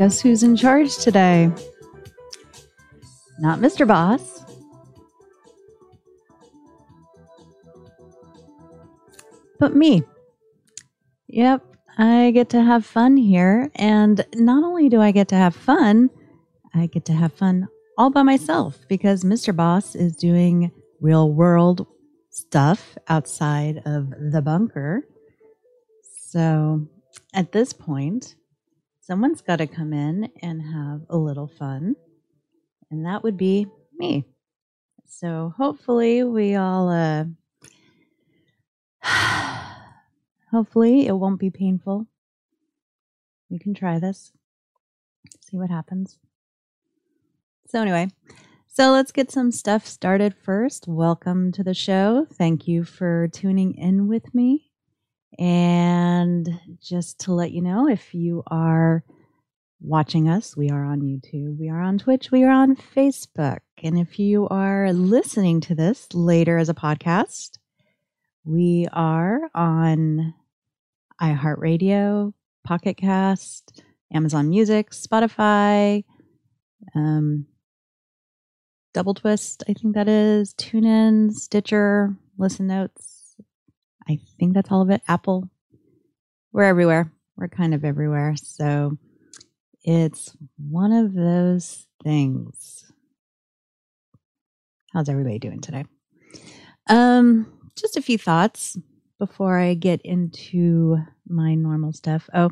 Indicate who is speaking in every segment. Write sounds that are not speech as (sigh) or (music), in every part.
Speaker 1: Guess who's in charge today? Not Mr. Boss. But me. Yep, I get to have fun here. And not only do I get to have fun, I get to have fun all by myself because Mr. Boss is doing real world stuff outside of the bunker. So at this point, someone's got to come in and have a little fun, and that would be me. So hopefully, we all, uh, (sighs) hopefully, it won't be painful. We can try this, see what happens. So, anyway, so let's get some stuff started first. Welcome to the show. Thank you for tuning in with me. And just to let you know, if you are watching us, we are on YouTube, we are on Twitch, we are on Facebook. And if you are listening to this later as a podcast, we are on iHeartRadio, Pocket Cast, Amazon Music, Spotify, um, Double Twist, I think that is, TuneIn, Stitcher, Listen Notes, I think that's all of it. Apple, we're everywhere. We're kind of everywhere. So it's one of those things. How's everybody doing today? Um, just a few thoughts before I get into my normal stuff. Oh,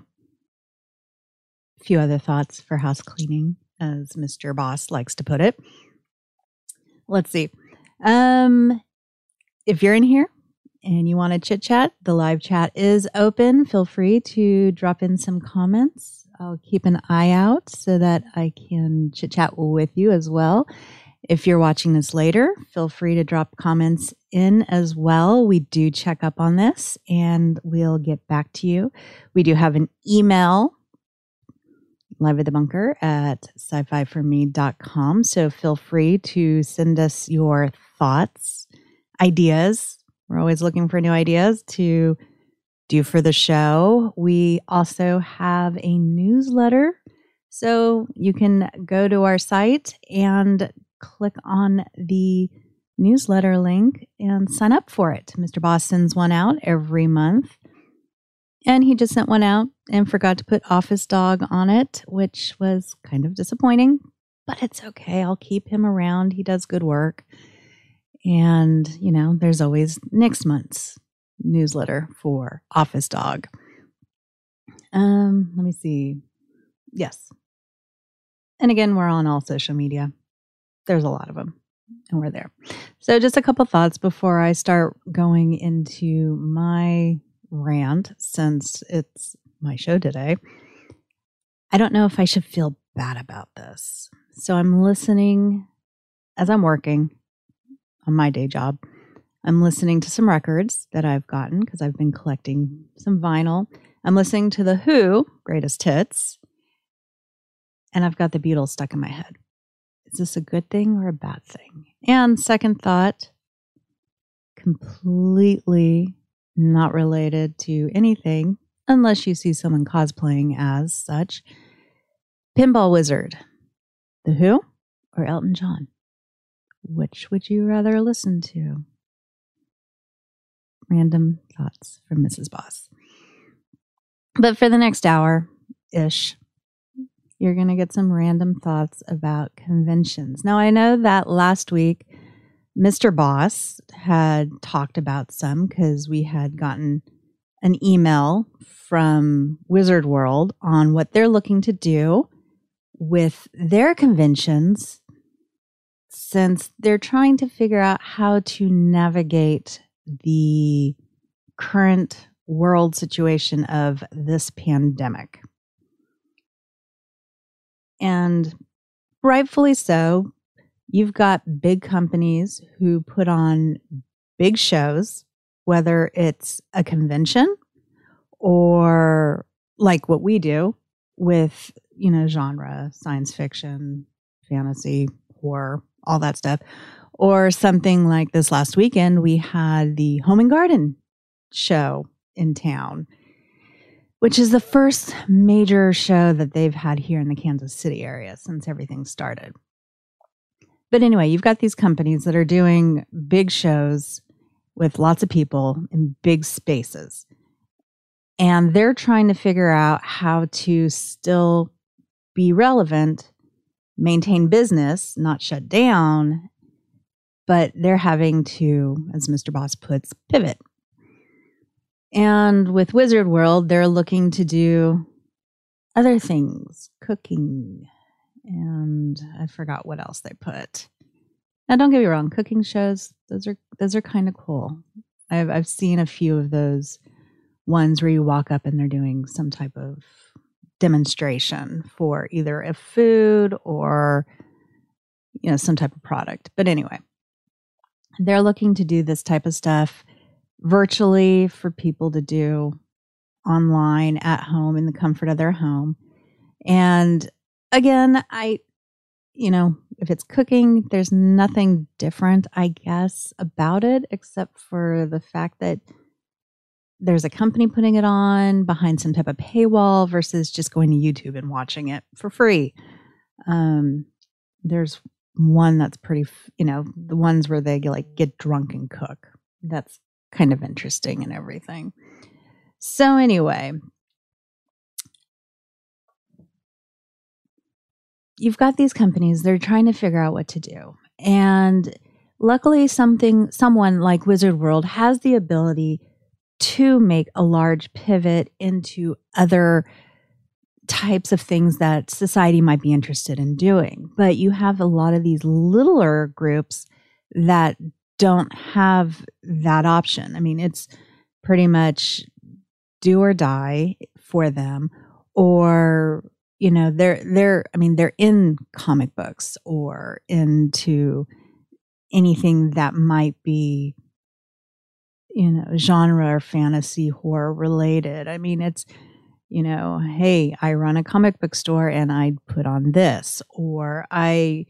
Speaker 1: a few other thoughts for house cleaning, as Mr. Boss likes to put it. Let's see. Um, if you're in here and you want to chit chat, the live chat is open. Feel free to drop in some comments. I'll keep an eye out so that I can chit chat with you as well. If you're watching this later, feel free to drop comments in as well. We do check up on this and we'll get back to you. We do have an email live at the bunker at sci-fi4me.com. So feel free to send us your thoughts, ideas, we're always looking for new ideas to do for the show. We also have a newsletter. So you can go to our site and click on the newsletter link and sign up for it. Mr. Boss sends one out every month. And he just sent one out and forgot to put Office Dog on it, which was kind of disappointing, but it's okay. I'll keep him around. He does good work. And, you know, there's always next month's newsletter for Office Dog. Um, let me see. Yes. And again, we're on all social media. There's a lot of them, and we're there. So, just a couple thoughts before I start going into my rant, since it's my show today. I don't know if I should feel bad about this. So, I'm listening as I'm working on my day job. I'm listening to some records that I've gotten because I've been collecting some vinyl. I'm listening to The Who, Greatest Hits, and I've got the Beatles stuck in my head. Is this a good thing or a bad thing? And second thought, completely not related to anything unless you see someone cosplaying as such. Pinball Wizard, The Who, or Elton John? Which would you rather listen to? Random thoughts from Mrs. Boss. But for the next hour ish, you're going to get some random thoughts about conventions. Now, I know that last week, Mr. Boss had talked about some because we had gotten an email from Wizard World on what they're looking to do with their conventions since they're trying to figure out how to navigate the current world situation of this pandemic. And rightfully so. You've got big companies who put on big shows, whether it's a convention or like what we do with, you know, genre, science fiction, fantasy, horror, all that stuff. Or something like this last weekend, we had the Home and Garden show in town, which is the first major show that they've had here in the Kansas City area since everything started. But anyway, you've got these companies that are doing big shows with lots of people in big spaces. And they're trying to figure out how to still be relevant, maintain business, not shut down, but they're having to, as Mr. Boss puts, pivot. And with Wizard World, they're looking to do other things, cooking, and I forgot what else they put. Now, don't get me wrong, cooking shows those are those are kind of cool. I've I've seen a few of those ones where you walk up and they're doing some type of demonstration for either a food or you know some type of product. But anyway, they're looking to do this type of stuff virtually for people to do online at home in the comfort of their home. And again, I, you know, if it's cooking, there's nothing different, I guess, about it, except for the fact that there's a company putting it on behind some type of paywall versus just going to YouTube and watching it for free. Um, there's one that's pretty, you know, the ones where they like get drunk and cook. That's kind of interesting and everything. So, anyway, you've got these companies, they're trying to figure out what to do. And luckily, something, someone like Wizard World has the ability to make a large pivot into other types of things that society might be interested in doing. But you have a lot of these littler groups that don't have that option. I mean, it's pretty much do or die for them or you know they're they're i mean they're in comic books or into anything that might be you know genre or fantasy horror related i mean it's you know, hey, I run a comic book store and I put on this, or I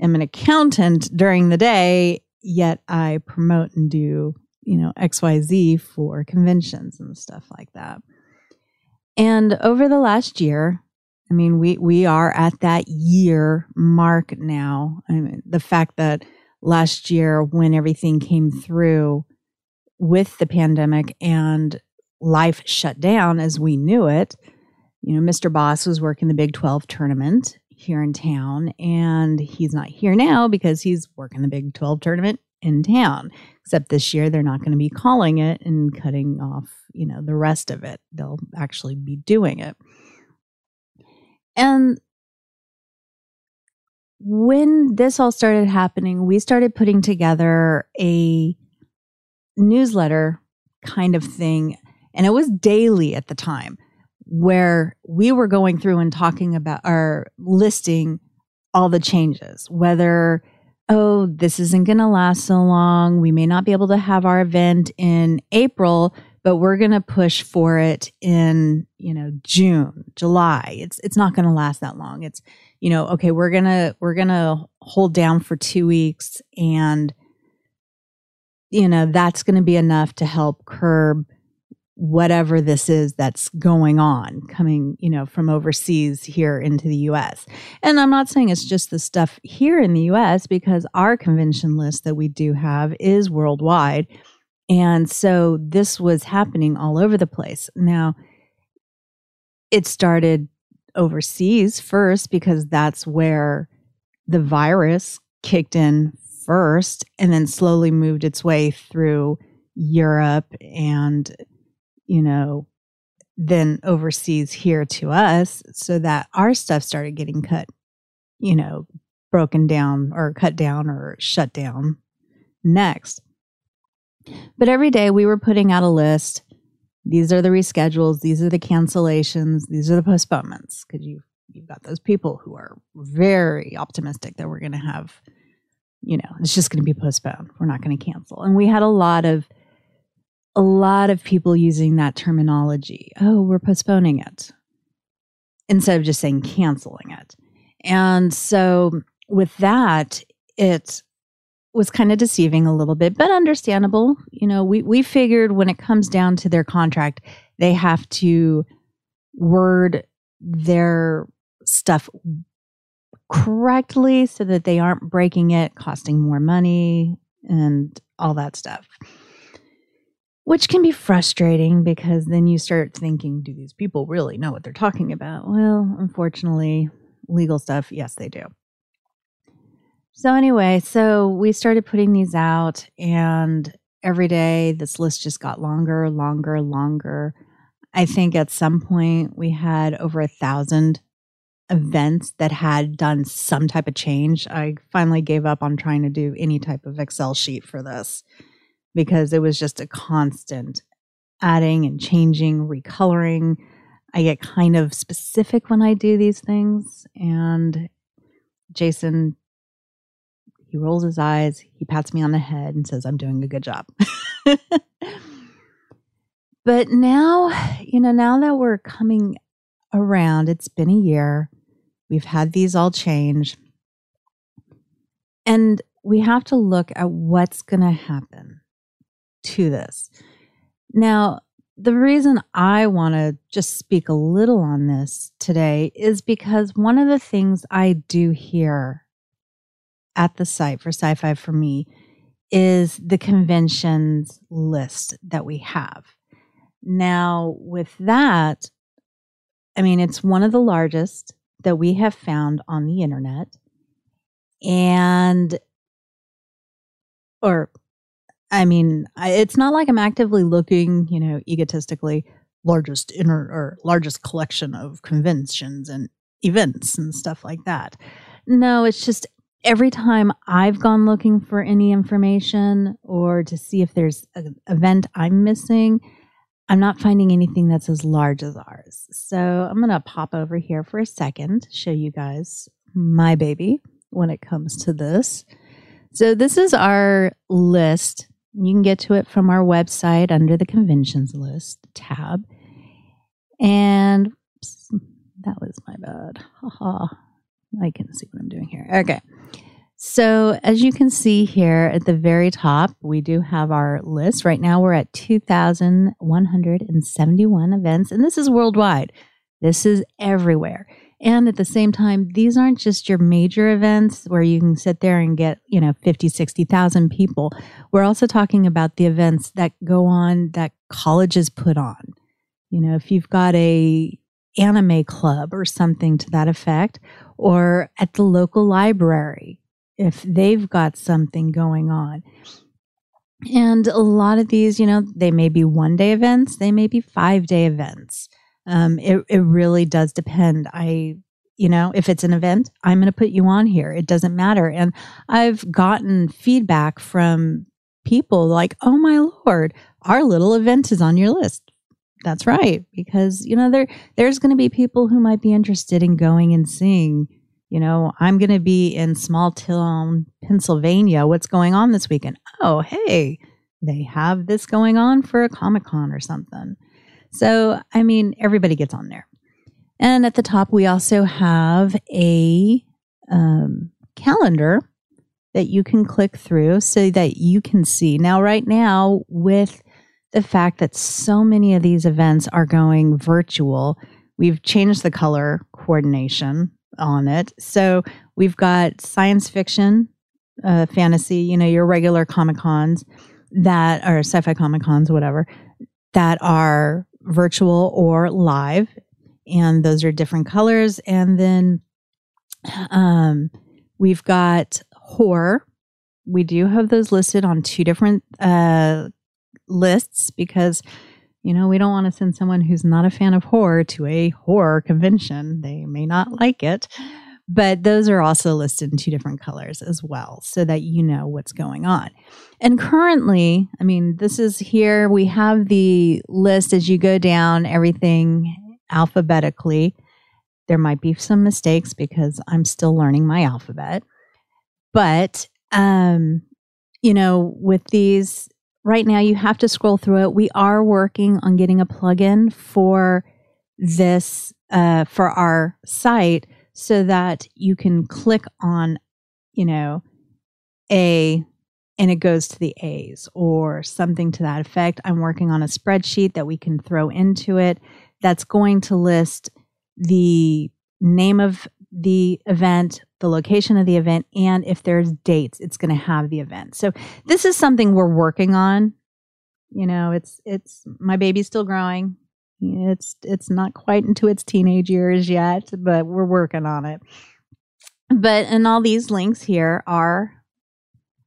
Speaker 1: am an accountant during the day, yet I promote and do, you know, XYZ for conventions and stuff like that. And over the last year, I mean, we, we are at that year mark now. I mean, the fact that last year, when everything came through with the pandemic and life shut down as we knew it, you know, Mr. Boss was working the Big 12 tournament here in town, and he's not here now because he's working the Big 12 tournament in town. Except this year, they're not going to be calling it and cutting off, you know, the rest of it. They'll actually be doing it. And when this all started happening, we started putting together a newsletter kind of thing and it was daily at the time where we were going through and talking about our listing all the changes, whether, oh, this isn't going to last so long. We may not be able to have our event in April, but we're going to push for it in, you know, June, July. It's it's not going to last that long. It's, you know, okay, we're going to we're going to hold down for 2 weeks and you know, that's going to be enough to help curb whatever this is that's going on coming you know from overseas here into the US. And I'm not saying it's just the stuff here in the US because our convention list that we do have is worldwide. And so this was happening all over the place. Now it started overseas first because that's where the virus kicked in first and then slowly moved its way through Europe and you know, then overseas here to us so that our stuff started getting cut, you know, broken down or cut down or shut down next. But every day we were putting out a list. These are the reschedules, these are the cancellations, these are the postponements because you you've got those people who are very optimistic that we're going to have, you know, it's just going to be postponed. We're not going to cancel. And we had a lot of, a lot of people using that terminology. Oh, we're postponing it instead of just saying canceling it. And so with that, it was kind of deceiving a little bit, but understandable. You know, we, we figured when it comes down to their contract, they have to word their stuff correctly so that they aren't breaking it, costing more money, and all that stuff. Which can be frustrating because then you start thinking, do these people really know what they're talking about? Well, unfortunately, legal stuff, yes, they do. So, anyway, so we started putting these out, and every day this list just got longer, longer, longer. I think at some point we had over a thousand events that had done some type of change. I finally gave up on trying to do any type of Excel sheet for this because it was just a constant adding and changing, recoloring. I get kind of specific when I do these things. And Jason he rolls his eyes, he pats me on the head and says, I'm doing a good job. (laughs) but now, you know, now that we're coming around, it's been a year, we've had these all change, and we have to look at what's going to happen to this. Now, the reason I want to just speak a little on this today is because one of the things I do hear at the site for sci fi for me is the conventions list that we have. Now, with that, I mean, it's one of the largest that we have found on the internet. And, or, I mean, it's not like I'm actively looking, you know, egotistically, largest inner or largest collection of conventions and events and stuff like that. No, it's just every time I've gone looking for any information or to see if there's an event I'm missing, I'm not finding anything that's as large as ours. So I'm going to pop over here for a second, show you guys my baby when it comes to this. So this is our list. You can get to it from our website under the conventions list tab. And oops, that was my bad. Haha. I can see what I'm doing here. Okay. So, as you can see here at the very top, we do have our list. Right now, we're at 2,171 events, and this is worldwide. This is everywhere. And at the same time, these aren't just your major events where you can sit there and get, you know, 50, 60,000 people. We're also talking about the events that go on that colleges put on. You know, if you've got a anime club or something to that effect, or at the local library, if they've got something going on. And a lot of these, you know, they may be one day events, they may be five day events. Um, it, it really does depend. I, you know, if it's an event, I'm going to put you on here. It doesn't matter. And I've gotten feedback from people like, oh my Lord, our little event is on your list. That's right. Because, you know, there, there's going to be people who might be interested in going and seeing you know, I'm going to be in small town Pennsylvania. What's going on this weekend? Oh, hey, they have this going on for a Comic Con or something. So, I mean, everybody gets on there. And at the top, we also have a um, calendar that you can click through so that you can see. Now, right now, with the fact that so many of these events are going virtual, we've changed the color coordination on it. So we've got science fiction, uh, fantasy, you know, your regular Comic Cons that are sci fi Comic Cons, whatever, that are virtual or live. And those are different colors. And then um, we've got horror. We do have those listed on two different uh, lists because you know, we don't want to send someone who's not a fan of horror to a horror convention. They may not like it, but those are also listed in two different colors as well so that you know what's going on. And currently, I mean, this is here, we have the list as you go down everything alphabetically. There might be some mistakes because I'm still learning my alphabet. But, um, you know, with these, right now you have to scroll through it. We are working on getting a plugin for this, uh, for our site so that you can click on, you know, a and it goes to the A's or something to that effect. I'm working on a spreadsheet that we can throw into it that's going to list the name of the event, the location of the event, and if there's dates, it's going to have the event. So this is something we're working on. You know, it's it's my baby's still growing. It's it's not quite into its teenage years yet, but we're working on it. But and all these links here are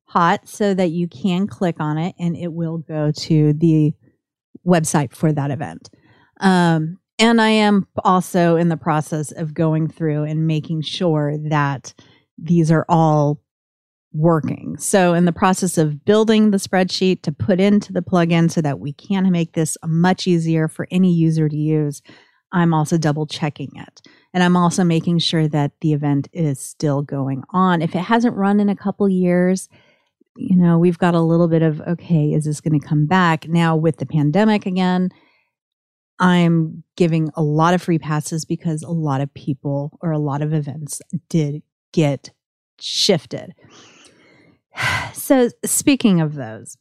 Speaker 1: hot so that you can click on it and it will go to the website for that event. Um, and I am also in the process of going through and making sure that these are all working. So, in the process of building the spreadsheet to put into the plugin so that we can make this much easier for any user to use, I'm also double checking it. And I'm also making sure that the event is still going on. If it hasn't run in a couple years, you know, we've got a little bit of, okay, is this going to come back? Now, with the pandemic again, I'm giving a lot of free passes because a lot of people or a lot of events did get shifted. (sighs) So, speaking of those,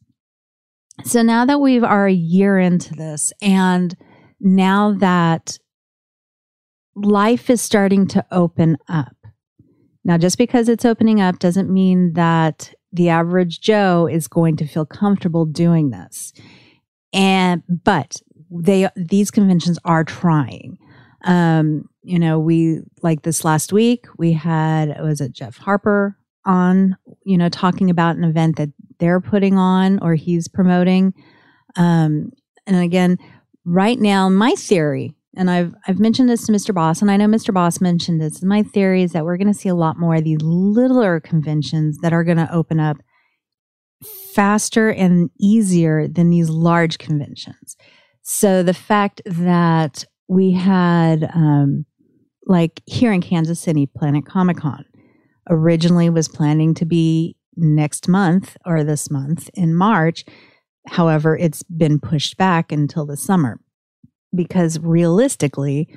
Speaker 1: so now that we are a year into this, and now that life is starting to open up, now just because it's opening up doesn't mean that the average Joe is going to feel comfortable doing this. And but they these conventions are trying. Um, you know, we like this last week we had was it Jeff Harper on, you know, talking about an event that they're putting on or he's promoting. Um, and again, right now, my theory and I've I've mentioned this to Mr. Boss, and I know Mr. Boss mentioned this. My theory is that we're going to see a lot more of these littler conventions that are going to open up faster and easier than these large conventions. So the fact that we had, um, like here in Kansas City, Planet Comic Con originally was planning to be next month or this month in March. However, it's been pushed back until the summer because realistically,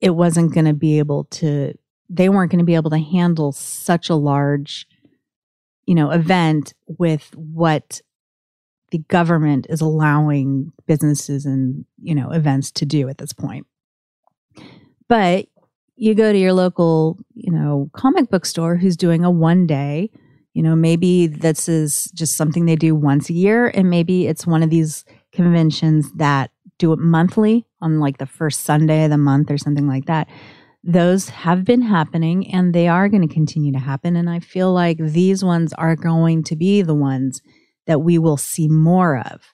Speaker 1: it wasn't going to be able to, they weren't going to be able to handle such a large, you know, event with what the government is allowing businesses and, you know, events to do at this point. But you go to your local, you know, comic book store who's doing a one day, you know, maybe this is just something they do once a year, and maybe it's one of these conventions that do it monthly on like the first Sunday of the month or something like that. Those have been happening and they are going to continue to happen. And I feel like these ones are going to be the ones that we will see more of.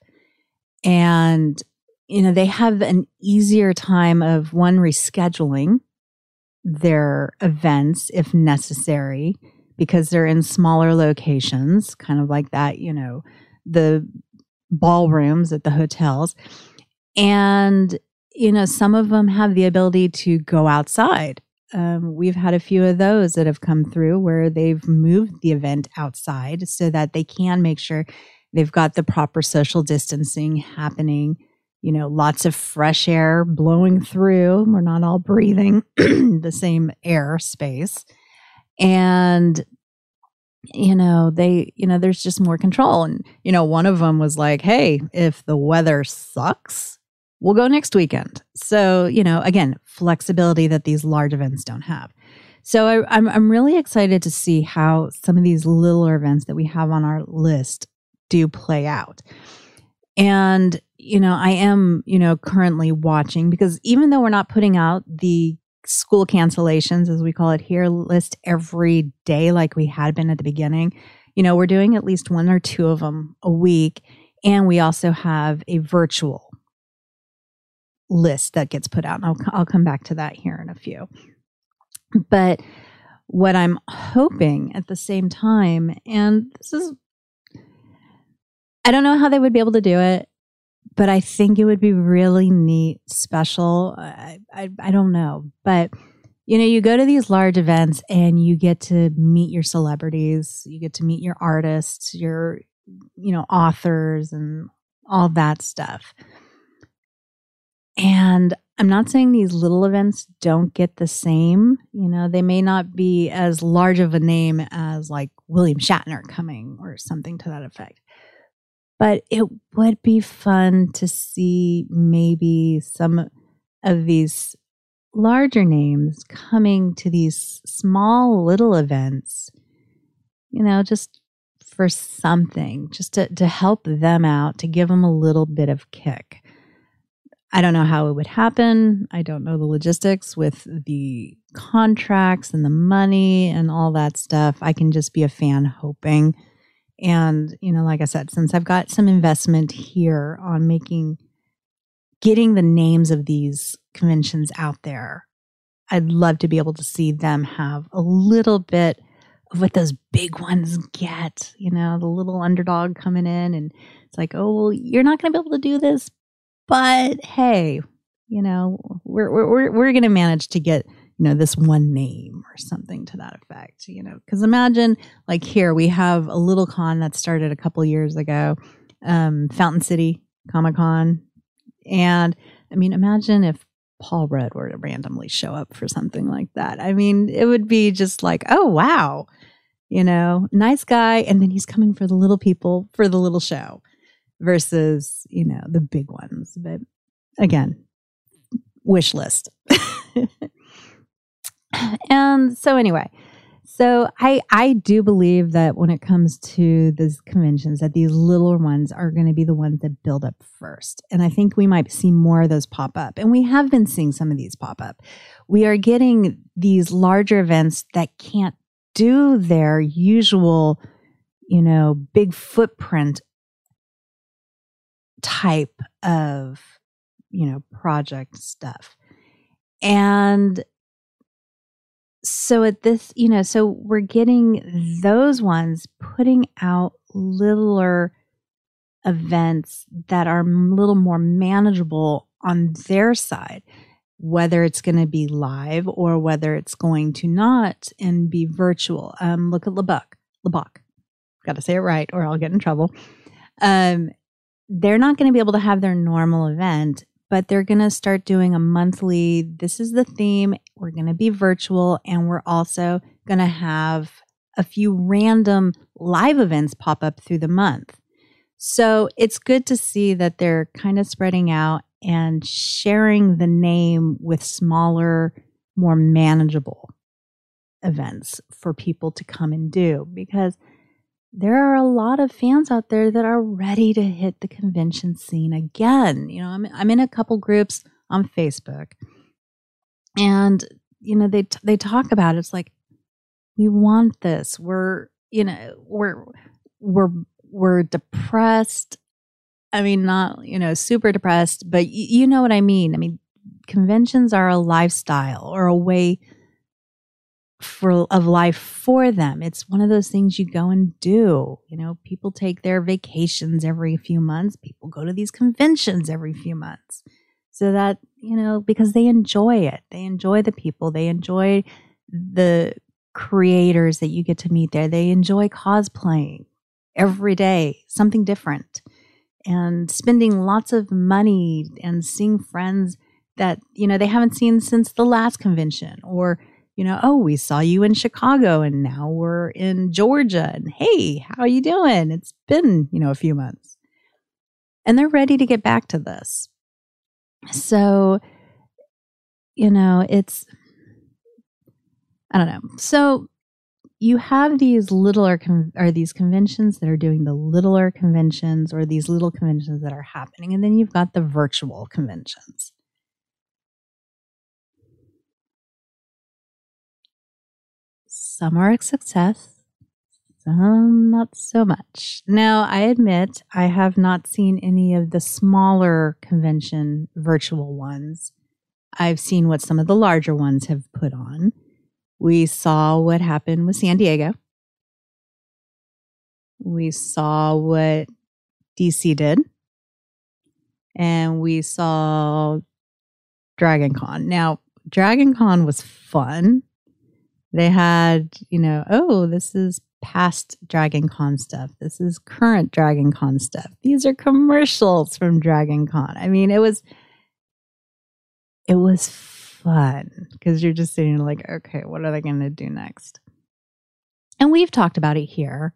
Speaker 1: And, you know, they have an easier time of one rescheduling their events if necessary because they're in smaller locations, kind of like that, you know, the ballrooms at the hotels. And, you know, some of them have the ability to go outside. Um, we've had a few of those that have come through where they've moved the event outside so that they can make sure they've got the proper social distancing happening. You know, lots of fresh air blowing through. We're not all breathing (clears throat) the same air space. And you know they you know there's just more control and you know one of them was like hey if the weather sucks we'll go next weekend. So, you know, again, flexibility that these large events don't have. So I, am I'm, I'm really excited to see how some of these littler events that we have on our list do play out. And, you know, I am, you know, currently watching because even though we're not putting out the school cancellations, as we call it here, list every day like we had been at the beginning, you know, we're doing at least one or two of them a week. And we also have a virtual list that gets put out. And I'll, I'll come back to that here in a few. But what I'm hoping at the same time, and this is, I don't know how they would be able to do it, but I think it would be really neat, special. I, I, I don't know. But you know, you go to these large events and you get to meet your celebrities, you get to meet your artists, your, you know, authors and all that stuff. And I'm not saying these little events don't get the same. You know, they may not be as large of a name as like William Shatner coming or something to that effect. But it would be fun to see maybe some of these larger names coming to these small little events, you know, just for something, just to, to help them out, to give them a little bit of kick. I don't know how it would happen. I don't know the logistics with the contracts and the money and all that stuff. I can just be a fan hoping. And, you know, like I said, since I've got some investment here on making, getting the names of these conventions out there, I'd love to be able to see them have a little bit of what those big ones get, you know, the little underdog coming in and it's like, oh, well, you're not going to be able to do this, but hey, you know, we're we're we're going to manage to get you know this one name or something to that effect. You know, because imagine like here we have a little con that started a couple years ago, um, Fountain City Comic Con, and I mean, imagine if Paul Rudd were to randomly show up for something like that. I mean, it would be just like, oh wow, you know, nice guy, and then he's coming for the little people for the little show versus, you know, the big ones. But again, wish list. (laughs) and so anyway, so I I do believe that when it comes to these conventions that these little ones are going to be the ones that build up first. And I think we might see more of those pop up. And we have been seeing some of these pop up. We are getting these larger events that can't do their usual, you know, big footprint type of, you know, project stuff. And so at this, you know, so we're getting those ones putting out littler events that are a little more manageable on their side, whether it's going to be live or whether it's going to not and be virtual. Um, look at LeBuck, LeBuck. Got to say it right, or I'll get in trouble. Um, they're not going to be able to have their normal event, but they're going to start doing a monthly. This is the theme. We're going to be virtual, and we're also going to have a few random live events pop up through the month. So it's good to see that they're kind of spreading out and sharing the name with smaller, more manageable events for people to come and do because there are a lot of fans out there that are ready to hit the convention scene again. You know, I'm I'm in a couple groups on Facebook, and you know they they talk about it. it's like we want this. We're you know we're we're we're depressed. I mean, not you know super depressed, but y- you know what I mean. I mean, conventions are a lifestyle or a way for of life for them. It's one of those things you go and do. You know, people take their vacations every few months. People go to these conventions every few months. So that, you know, because they enjoy it. They enjoy the people. They enjoy the creators that you get to meet there. They enjoy cosplaying every day, something different. And spending lots of money and seeing friends that, you know, they haven't seen since the last convention or you know, oh, we saw you in Chicago and now we're in Georgia and hey, how are you doing? It's been, you know, a few months. And they're ready to get back to this. So, you know, it's I don't know. So you have these littler con- or these conventions that are doing the littler conventions or these little conventions that are happening and then you've got the virtual conventions Some are a success, some not so much. Now, I admit I have not seen any of the smaller convention virtual ones. I've seen what some of the larger ones have put on. We saw what happened with San Diego. We saw what DC did. And we saw Dragon Con. Now, Dragon Con was fun. They had, you know, oh, this is past Dragon Con stuff. This is current Dragon Con stuff. These are commercials from Dragon Con. I mean, it was it was fun because you're just sitting like, okay, what are they going to do next? And we've talked about it here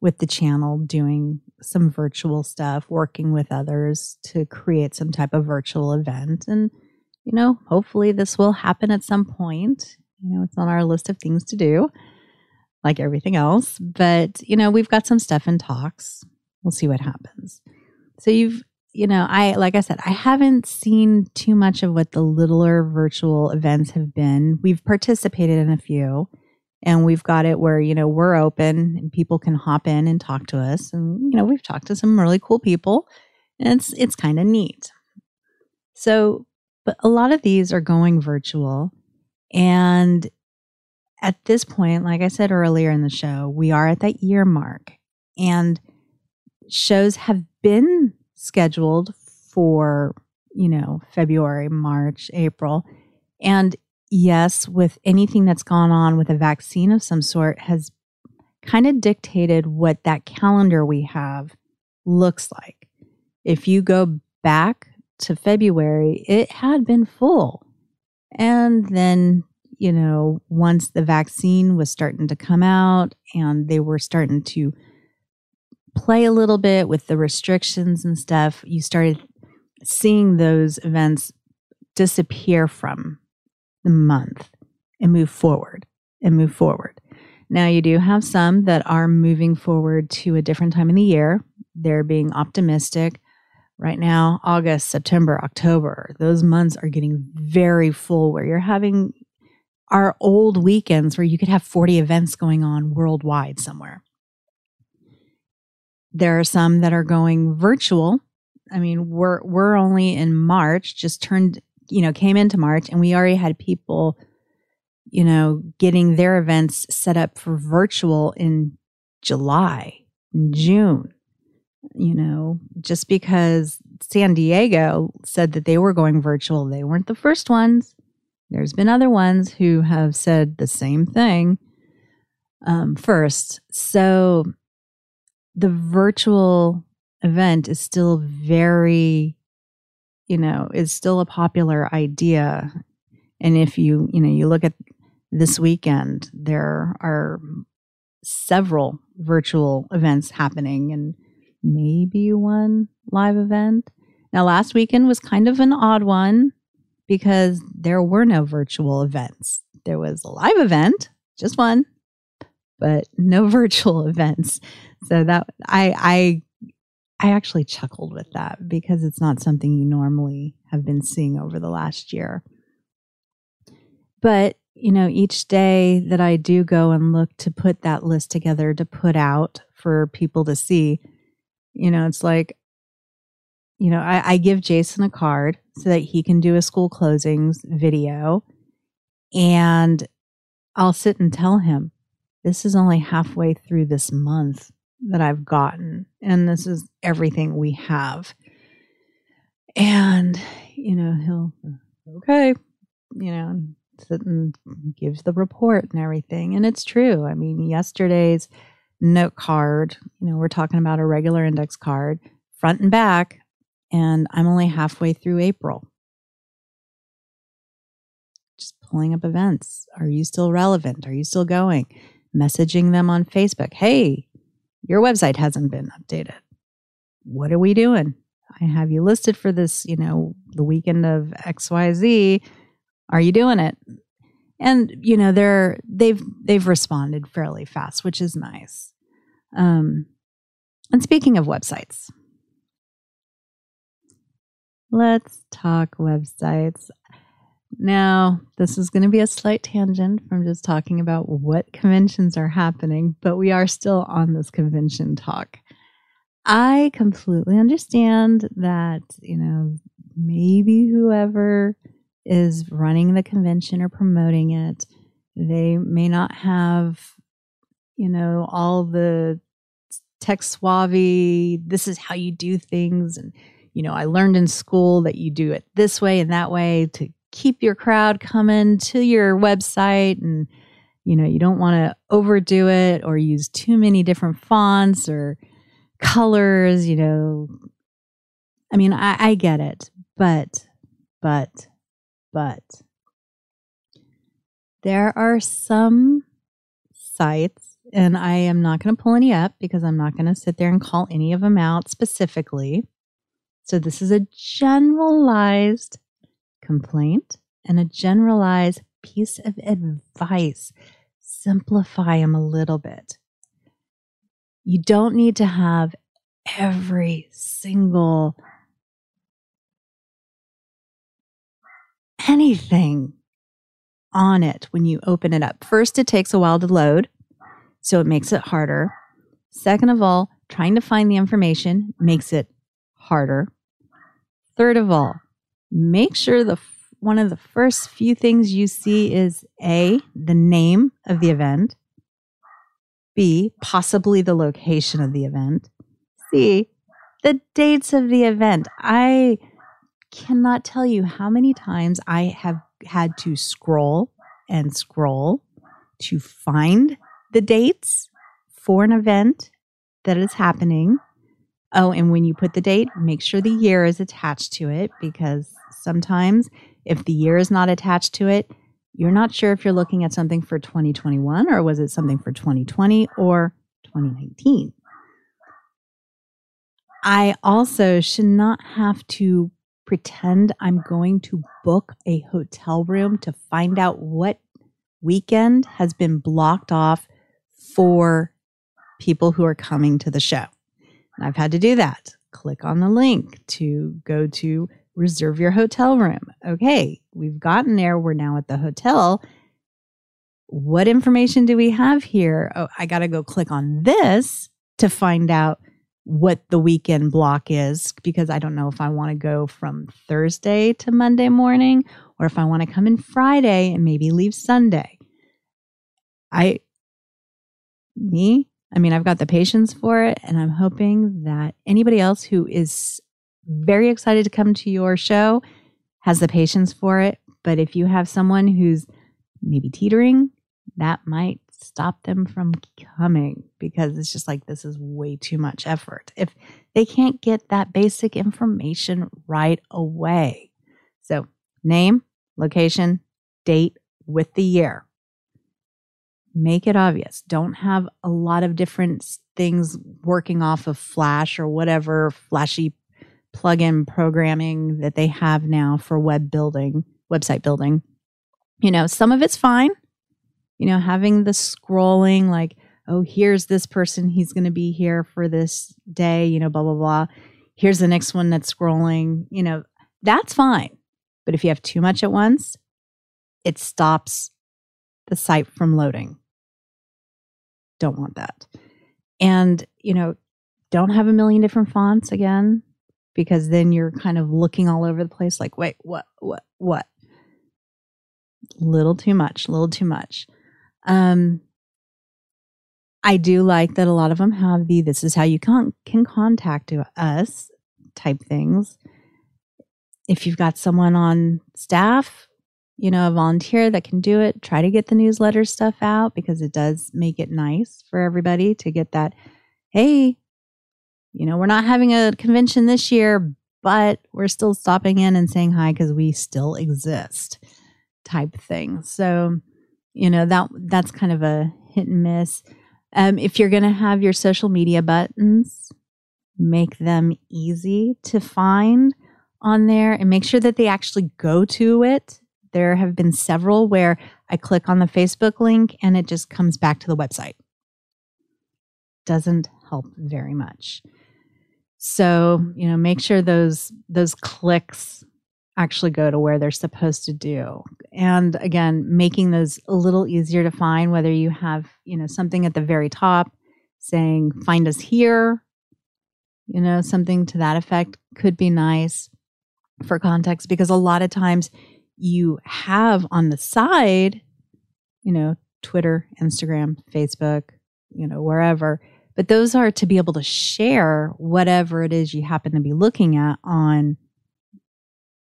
Speaker 1: with the channel doing some virtual stuff, working with others to create some type of virtual event. And, you know, hopefully this will happen at some point. You know, it's on our list of things to do, like everything else. But, you know, we've got some stuff in talks. We'll see what happens. So you've, you know, I, like I said, I haven't seen too much of what the littler virtual events have been. We've participated in a few and we've got it where, you know, we're open and people can hop in and talk to us. And, you know, we've talked to some really cool people and it's, it's kind of neat. So, but a lot of these are going virtual and at this point, like I said earlier in the show, we are at that year mark and shows have been scheduled for, you know, February, March, April. And yes, with anything that's gone on with a vaccine of some sort has kind of dictated what that calendar we have looks like. If you go back to February, it had been full. And then, you know, once the vaccine was starting to come out and they were starting to play a little bit with the restrictions and stuff, you started seeing those events disappear from the month and move forward and move forward. Now, you do have some that are moving forward to a different time in the year. They're being optimistic. Right now, August, September, October, those months are getting very full where you're having our old weekends where you could have 40 events going on worldwide somewhere. There are some that are going virtual. I mean, we're we're only in March, just turned, you know, came into March and we already had people, you know, getting their events set up for virtual in July, June. You know, just because San Diego said that they were going virtual, they weren't the first ones. There's been other ones who have said the same thing um, first. So the virtual event is still very you know is still a popular idea and if you you know you look at this weekend there are several virtual events happening and maybe one live event now last weekend was kind of an odd one because there were no virtual events there was a live event just one but no (laughs) virtual events. So that I I I actually chuckled with that because it's not something you normally have been seeing over the last year. But, you know, each day that I do go and look to put that list together to put out for people to see, you know, it's like, you know, I, I give Jason a card so that he can do a school closings video. And I'll sit and tell him, this is only halfway through this month that I've gotten, and this is everything we have. And, you know, he'll, okay, you know, sit and gives the report and everything. And it's true. I mean, yesterday's note card, you know, we're talking about a regular index card, front and back, and I'm only halfway through April. Just pulling up events. Are you still relevant? Are you still going? messaging them on Facebook. Hey, your website hasn't been updated. What are we doing? I have you listed for this, you know, the weekend of XYZ. Are you doing it? And you know, they're they've they've responded fairly fast, which is nice. Um and speaking of websites, let's talk websites. Now, this is going to be a slight tangent from just talking about what conventions are happening, but we are still on this convention talk. I completely understand that, you know, maybe whoever is running the convention or promoting it, they may not have, you know, all the tech suave, this is how you do things. And, you know, I learned in school that you do it this way and that way to keep your crowd coming to your website and you know, you don't want to overdo it or use too many different fonts or colors, you know. I mean, I, I get it, but, but, but there are some sites, and I am not going to pull any up because I'm not going to sit there and call any of them out specifically. So, this is a generalized complaint and a generalized piece of advice simplify them a little bit. You don't need to have every single anything on it when you open it up. First, it takes a while to load, so it makes it harder. Second of all, trying to find the information makes it harder. Third of all, make sure the one of the first few things you see is A, the name of the event, B, possibly the location of the event, C, the dates of the event. I cannot tell you how many times I have had to scroll and scroll to find the dates for an event that is happening. Oh, and when you put the date, make sure the year is attached to it because sometimes if the year is not attached to it, you're not sure if you're looking at something for 2021 or was it something for 2020 or 2019. I also should not have to pretend I'm going to book a hotel room to find out what weekend has been blocked off for people who are coming to the show. And I've had to do that. Click on the link to go to reserve your hotel room. Okay, we've gotten there. We're now at the hotel. What information do we have here? Oh, I got to go click on this to find out what the weekend block is because I don't know if I want to go from Thursday to Monday morning or if I want to come in Friday and maybe leave Sunday. I, me, I mean, I've got the patience for it, and I'm hoping that anybody else who is very excited to come to your show, has the patience for it. But if you have someone who's maybe teetering, that might stop them from coming because it's just like this is way too much effort. If they can't get that basic information right away. So, name, location, date with the year. Make it obvious. Don't have a lot of different things working off of Flash or whatever flashy plug-in programming that they have now for web building, website building. You know, some of it's fine. You know, having the scrolling like, oh, here's this person, he's going to be here for this day, you know, blah blah blah. Here's the next one that's scrolling, you know, that's fine. But if you have too much at once, it stops the site from loading. Don't want that. And, you know, don't have a million different fonts again because then you're kind of looking all over the place like, wait, what, what, what? Little too much, little too much. Um, I do like that a lot of them have the this is how you con- can contact us type things. If you've got someone on staff, you know, a volunteer that can do it, try to get the newsletter stuff out because it does make it nice for everybody to get that, hey, you know, we're not having a convention this year, but we're still stopping in and saying hi because we still exist type thing. So, you know, that that's kind of a hit and miss. Um, if you're going to have your social media buttons, make them easy to find on there and make sure that they actually go to it. There have been several where I click on the Facebook link and it just comes back to the website. Doesn't help very much. So, you know, make sure those those clicks actually go to where they're supposed to do. And again, making those a little easier to find whether you have, you know, something at the very top saying find us here, you know, something to that effect could be nice for context because a lot of times you have on the side, you know, Twitter, Instagram, Facebook, you know, wherever but those are to be able to share whatever it is you happen to be looking at on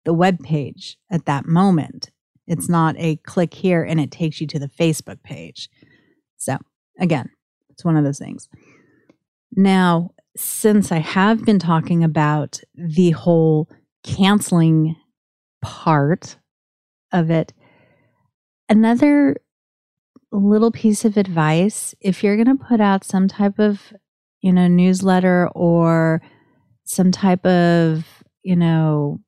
Speaker 1: the web page at that moment. It's mm-hmm. not a click here and it takes you to the Facebook page. So, again, it's one of those things. Now, since I have been talking about the whole canceling part of it, another little piece of advice if you're going to put out some type of, you know, newsletter or some type of, you know,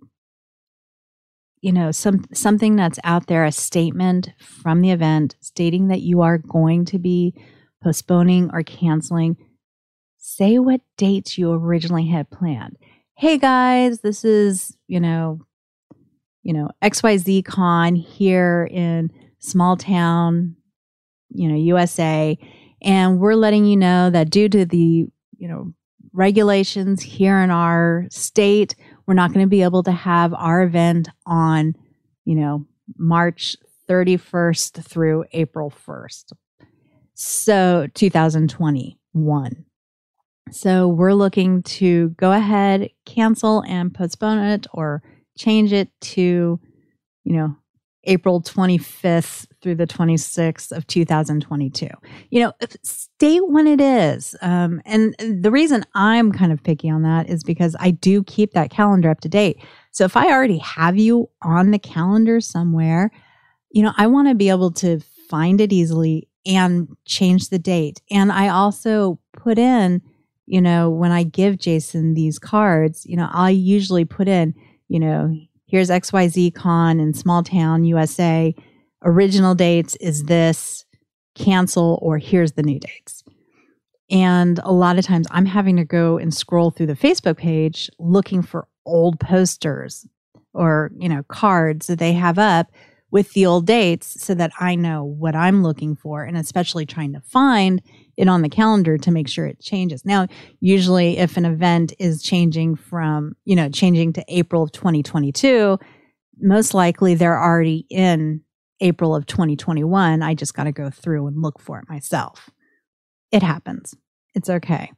Speaker 1: you know some something that's out there a statement from the event stating that you are going to be postponing or canceling. Say what dates you originally had planned. Hey guys this is you know you know xyz con here in small town you know usa and we're letting you know that due to the you know regulations here in our state we're not going to be able to have our event on, you know, March 31st through April 1st. So 2021. So we're looking to go ahead, cancel and postpone it or change it to, you know, April 25th through the 26th of 2022. You know, state when it is. Um, and the reason I'm kind of picky on that is because I do keep that calendar up to date. So if I already have you on the calendar somewhere, you know, I want to be able to find it easily and change the date. And I also put in, you know, when I give Jason these cards, you know, I usually put in, you know, here's XYZ Con in small town USA. Original dates is this, cancel, or here's the new dates. And a lot of times I'm having to go and scroll through the Facebook page looking for old posters or, you know, cards that they have up with the old dates so that I know what I'm looking for and especially trying to find it on the calendar to make sure it changes. Now, usually if an event is changing from, you know, changing to April of 2022, most likely they're already in April of 2021. I just got to go through and look for it myself. It happens. It's okay.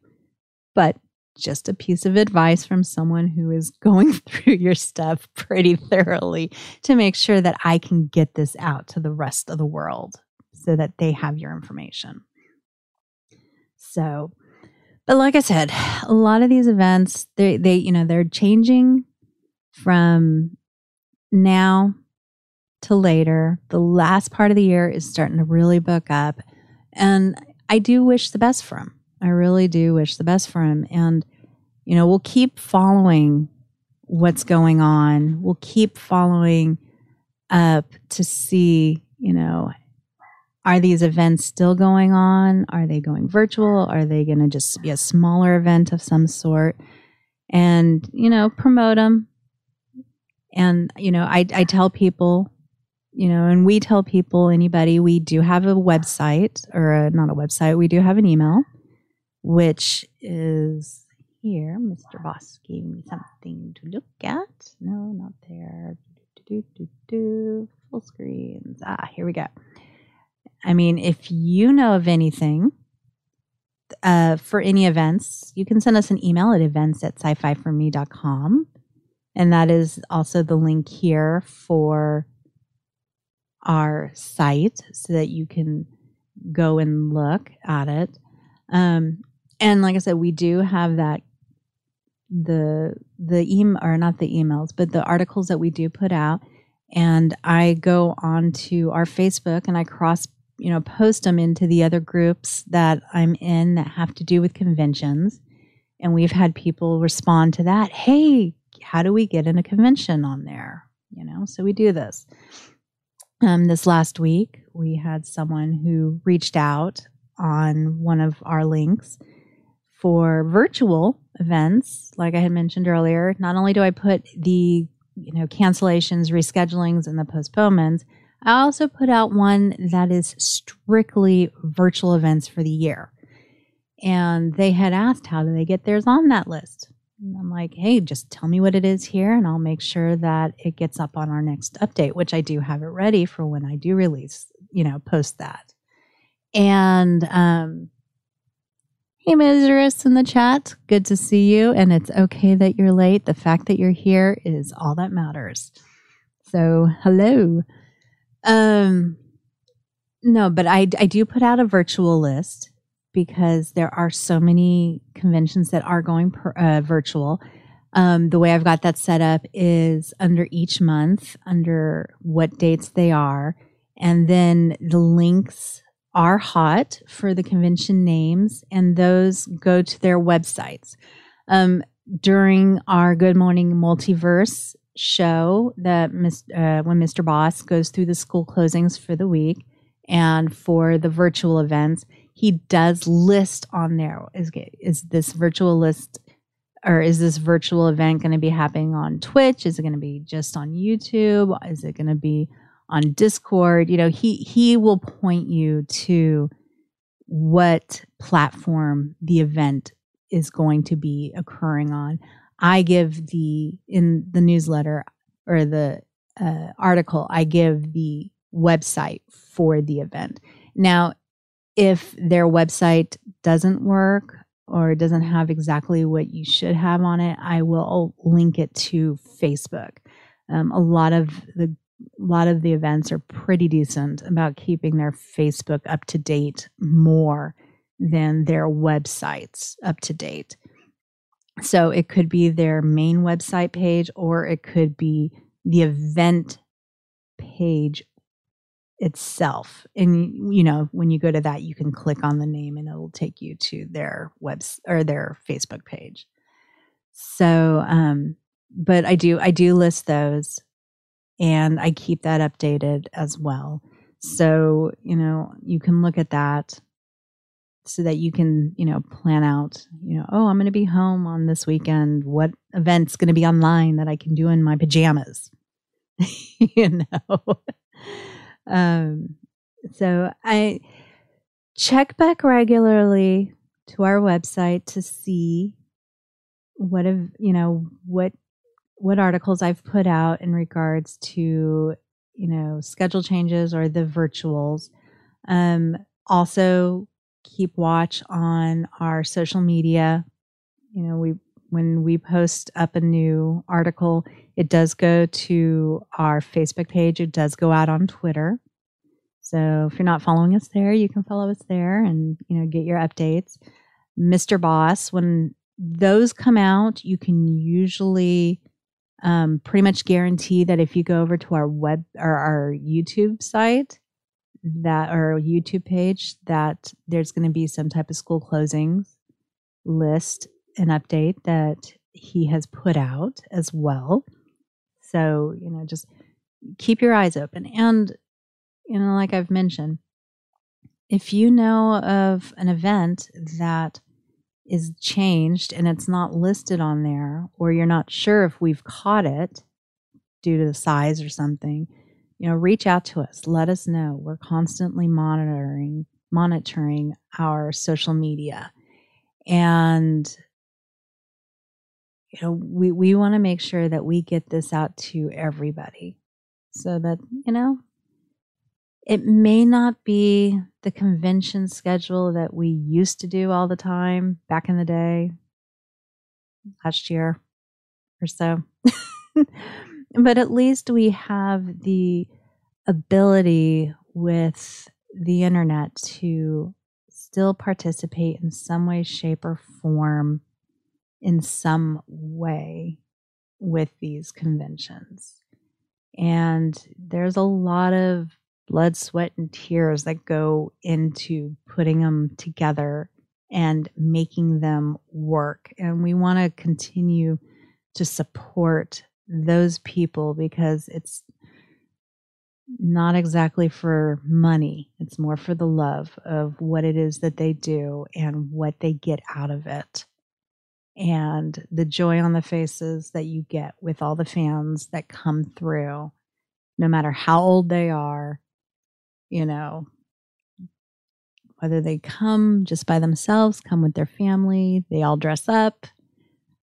Speaker 1: But just a piece of advice from someone who is (laughs) going through your stuff pretty thoroughly to make sure that I can get this out to the rest of the world so that they have your information. So, but like I said, a lot of these events, they, they, you know, they're changing from now to later. The last part of the year is starting to really book up. And I do wish the best for him. I really do wish the best for him. And, you know, we'll keep following what's going on. We'll keep following up to see, you know, are these events still going on? Are they going virtual? Are they going to just be a smaller event of some sort? And, you know, promote them. And, you know, I, I tell people, you know, and we tell people, anybody, we do have a website or a, not a website, we do have an email, which is here. Mr. Boss gave me something to look at. No, not there. Do, do, do. Full screens. Ah, here we go. I mean, if you know of anything uh, for any events, you can send us an email at events at sci-fi4me.com. And that is also the link here for our site so that you can go and look at it. Um, and like I said, we do have that the the email or not the emails, but the articles that we do put out. And I go on to our Facebook and I cross you know, post them into the other groups that I'm in that have to do with conventions. And we've had people respond to that. Hey, how do we get in a convention on there? You know, so we do this. Um, this last week, we had someone who reached out on one of our links for virtual events. Like I had mentioned earlier, not only do I put the you know cancellations, reschedulings, and the postponements, I also put out one that is strictly virtual events for the year. And they had asked, how do they get theirs on that list? And I'm like, hey, just tell me what it is here, and I'll make sure that it gets up on our next update, which I do have it ready for when I do release, you know, post that. And um, Hey, Miserous in the chat. Good to see you. And it's okay that you're late. The fact that you're here is all that matters. So, hello. Um, no, but I, I do put out a virtual list because there are so many conventions that are going per, uh, virtual. Um, the way I've got that set up is under each month, under what dates they are, and then the links are hot for the convention names, and those go to their websites. Um, during our Good Morning Multiverse show, that uh, when Mr. Boss goes through the school closings for the week, and for the virtual events, he does list on there is is this virtual list or is this virtual event going to be happening on Twitch? Is it going to be just on YouTube? Is it going to be on Discord, you know, he he will point you to what platform the event is going to be occurring on. I give the in the newsletter or the uh, article, I give the website for the event. Now, if their website doesn't work or doesn't have exactly what you should have on it, I will link it to Facebook. Um, a lot of the a lot of the events are pretty decent about keeping their Facebook up to date more than their websites up to date. So it could be their main website page or it could be the event page itself. And you know, when you go to that, you can click on the name and it'll take you to their webs or their Facebook page. So um but I do I do list those and I keep that updated as well. So, you know, you can look at that so that you can, you know, plan out, you know, oh, I'm going to be home on this weekend. What event's going to be online that I can do in my pajamas? (laughs) you know. um so I check back regularly to our website to see what have, you know, what what articles I've put out in regards to, you know, schedule changes or the virtuals. Um, also, keep watch on our social media. You know, we when we post up a new article, it does go to our Facebook page. It does go out on Twitter. So if you're not following us there, you can follow us there and you know get your updates. Mr. Boss, when those come out, you can usually um, pretty much guarantee that if you go over to our web or our YouTube site, that or YouTube page, that there's going to be some type of school closings list and update that he has put out as well. So, you know, just keep your eyes open. And, you know, like I've mentioned, if you know of an event that is changed and it's not listed on there, or you're not sure if we've caught it due to the size or something, you know, reach out to us. Let us know. We're constantly monitoring monitoring our social media. And you know, we, we want to make sure that we get this out to everybody so that, you know, it may not be the convention schedule that we used to do all the time back in the day, last year or so. (laughs) but at least we have the ability with the internet to still participate in some way, shape, or form in some way with these conventions. And there's a lot of blood, sweat, and tears that go into putting them together and making them work. And we want to continue to support those people because it's not exactly for money. It's more for the love of what it is that they do and what they get out of it. And the joy on the faces that you get with all the fans that come through, no matter how old they are, you know, whether they come just by themselves, come with their family, they all dress up.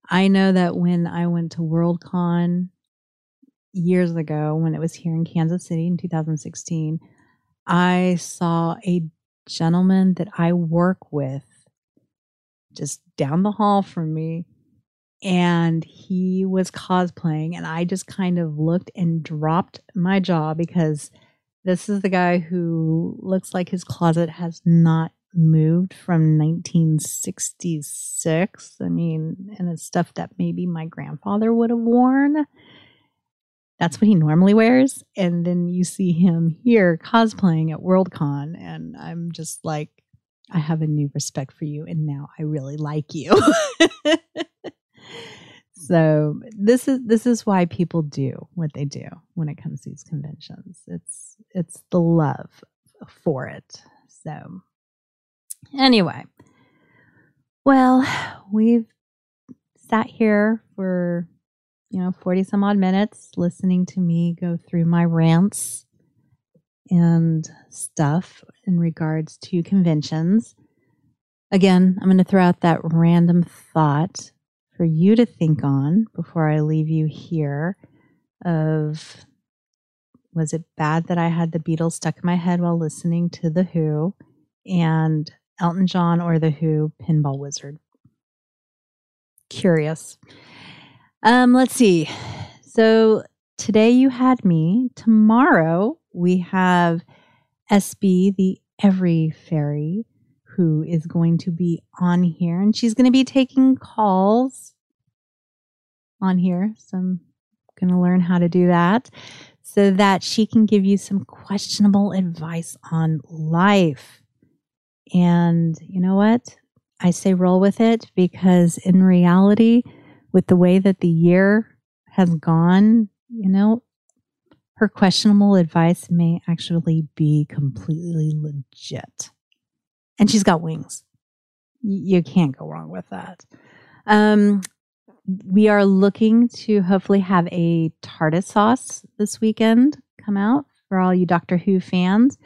Speaker 1: I know that when I went to Worldcon years ago, when it was here in Kansas City in 2016, I saw a gentleman that I work with just down the hall from me and he was cosplaying and I just kind of looked and dropped my jaw because this is the guy who looks like his closet has not moved from 1966. I mean, and it's stuff that maybe my grandfather would have worn. That's what he normally wears. And then you see him here cosplaying at Worldcon, and I'm just like, I have a new respect for you, and now I really like you. (laughs) so this is this is why people do what they do when it comes to these conventions. It's it's the love for it. So Anyway, well, we've sat here for, you know, 40 some odd minutes listening to me go through my rants and stuff in regards to conventions. Again, I'm going to throw out that random thought for you to think on before I leave you here of was it bad that I had the Beatles stuck in my head while listening to The Who? And Elton John or The Who Pinball Wizard. Curious. Um, let's see. So today you had me. Tomorrow we have SB, the Every Fairy, who is going to be on here, and she's going to be taking calls on here. So I'm going to learn how to do that so that she can give you some questionable advice on life. And you know what? I say roll with it because in reality, with the way that the year has gone, you know, her questionable advice may actually be completely legit. And she's got wings. You can't go wrong with that. Um, we are looking to hopefully have a TARDIS sauce this weekend come out for all you Doctor Who fans.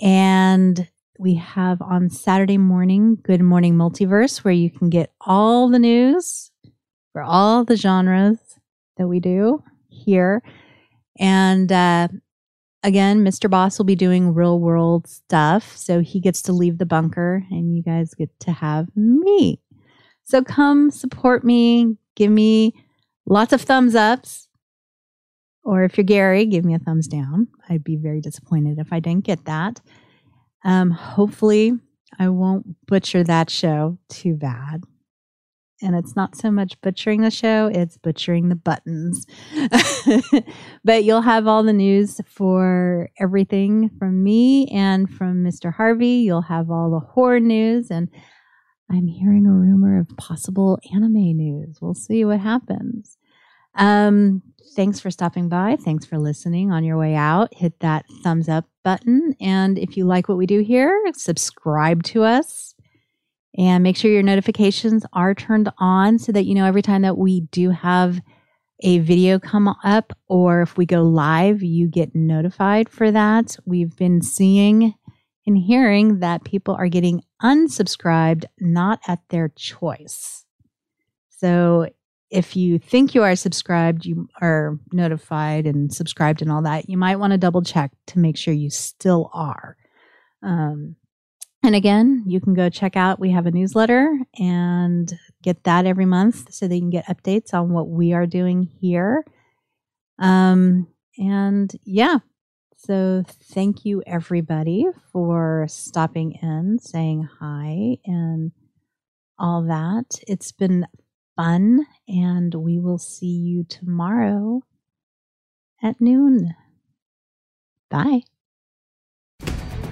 Speaker 1: And we have on Saturday morning Good Morning Multiverse, where you can get all the news for all the genres that we do here. And uh, again, Mr. Boss will be doing real world stuff. So he gets to leave the bunker, and you guys get to have me. So come support me, give me lots of thumbs ups. Or if you're Gary, give me a thumbs down. I'd be very disappointed if I didn't get that. Um, hopefully, I won't butcher that show too bad. And it's not so much butchering the show, it's butchering the buttons. (laughs) but you'll have all the news for everything from me and from Mr. Harvey. You'll have all the horror news. And I'm hearing a rumor of possible anime news. We'll see what happens. Um, thanks for stopping by. Thanks for listening on your way out. Hit that thumbs up button. And if you like what we do here, subscribe to us and make sure your notifications are turned on so that you know every time that we do have a video come up or if we go live, you get notified for that. We've been seeing and hearing that people are getting unsubscribed not at their choice. So if you think you are subscribed, you are notified and subscribed and all that, you might want to double check to make sure you still are. Um, and again, you can go check out, we have a newsletter and get that every month so that you can get updates on what we are doing here. Um, and yeah, so thank you everybody for stopping in, saying hi, and all that. It's been fun, and we will see you tomorrow at noon. Bye.